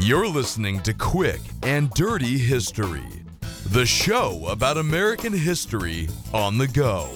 You're listening to Quick and Dirty History, the show about American history on the go.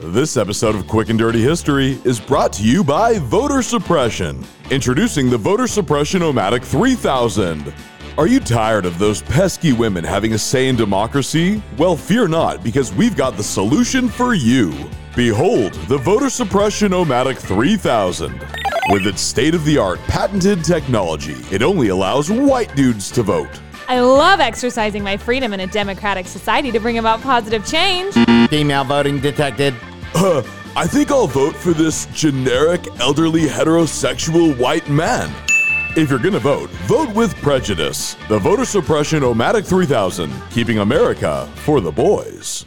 This episode of Quick and Dirty History is brought to you by voter suppression. Introducing the Voter Suppression Omatic 3000. Are you tired of those pesky women having a say in democracy? Well, fear not, because we've got the solution for you. Behold, the Voter Suppression Omatic 3000. With its state of the art patented technology, it only allows white dudes to vote. I love exercising my freedom in a democratic society to bring about positive change. Female voting detected. Uh, I think I'll vote for this generic, elderly, heterosexual white man. If you're gonna vote, vote with prejudice. The Voter Suppression Omatic 3000, keeping America for the boys.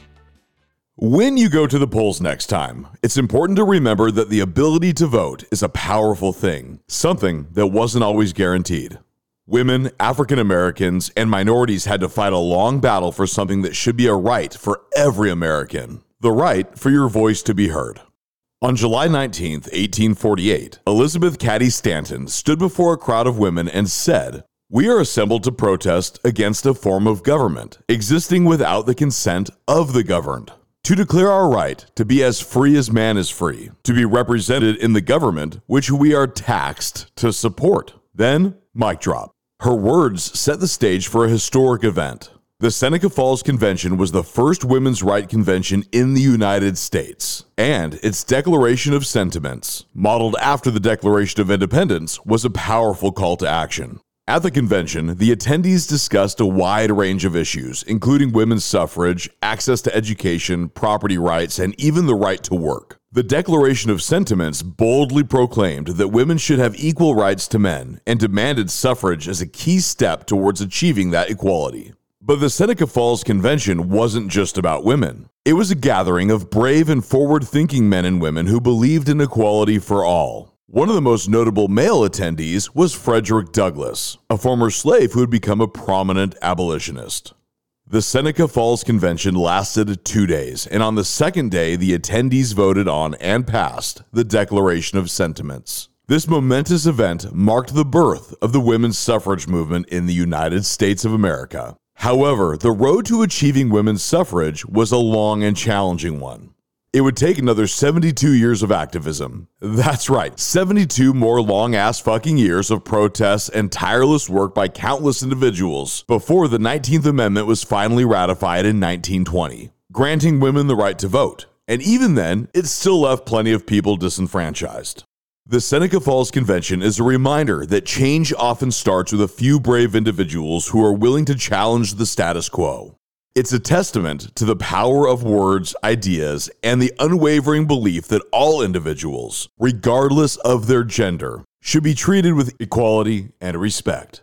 When you go to the polls next time, it's important to remember that the ability to vote is a powerful thing, something that wasn't always guaranteed. Women, African Americans, and minorities had to fight a long battle for something that should be a right for every American the right for your voice to be heard. On July 19, 1848, Elizabeth Cady Stanton stood before a crowd of women and said, We are assembled to protest against a form of government existing without the consent of the governed to declare our right to be as free as man is free, to be represented in the government which we are taxed to support. Then, mic drop. Her words set the stage for a historic event. The Seneca Falls Convention was the first women's right convention in the United States, and its Declaration of Sentiments, modeled after the Declaration of Independence, was a powerful call to action. At the convention, the attendees discussed a wide range of issues, including women's suffrage, access to education, property rights, and even the right to work. The Declaration of Sentiments boldly proclaimed that women should have equal rights to men and demanded suffrage as a key step towards achieving that equality. But the Seneca Falls Convention wasn't just about women. It was a gathering of brave and forward thinking men and women who believed in equality for all. One of the most notable male attendees was Frederick Douglass, a former slave who had become a prominent abolitionist. The Seneca Falls Convention lasted two days, and on the second day, the attendees voted on and passed the Declaration of Sentiments. This momentous event marked the birth of the women's suffrage movement in the United States of America. However, the road to achieving women's suffrage was a long and challenging one. It would take another 72 years of activism. That's right, 72 more long ass fucking years of protests and tireless work by countless individuals before the 19th Amendment was finally ratified in 1920, granting women the right to vote. And even then, it still left plenty of people disenfranchised. The Seneca Falls Convention is a reminder that change often starts with a few brave individuals who are willing to challenge the status quo. It's a testament to the power of words, ideas, and the unwavering belief that all individuals, regardless of their gender, should be treated with equality and respect.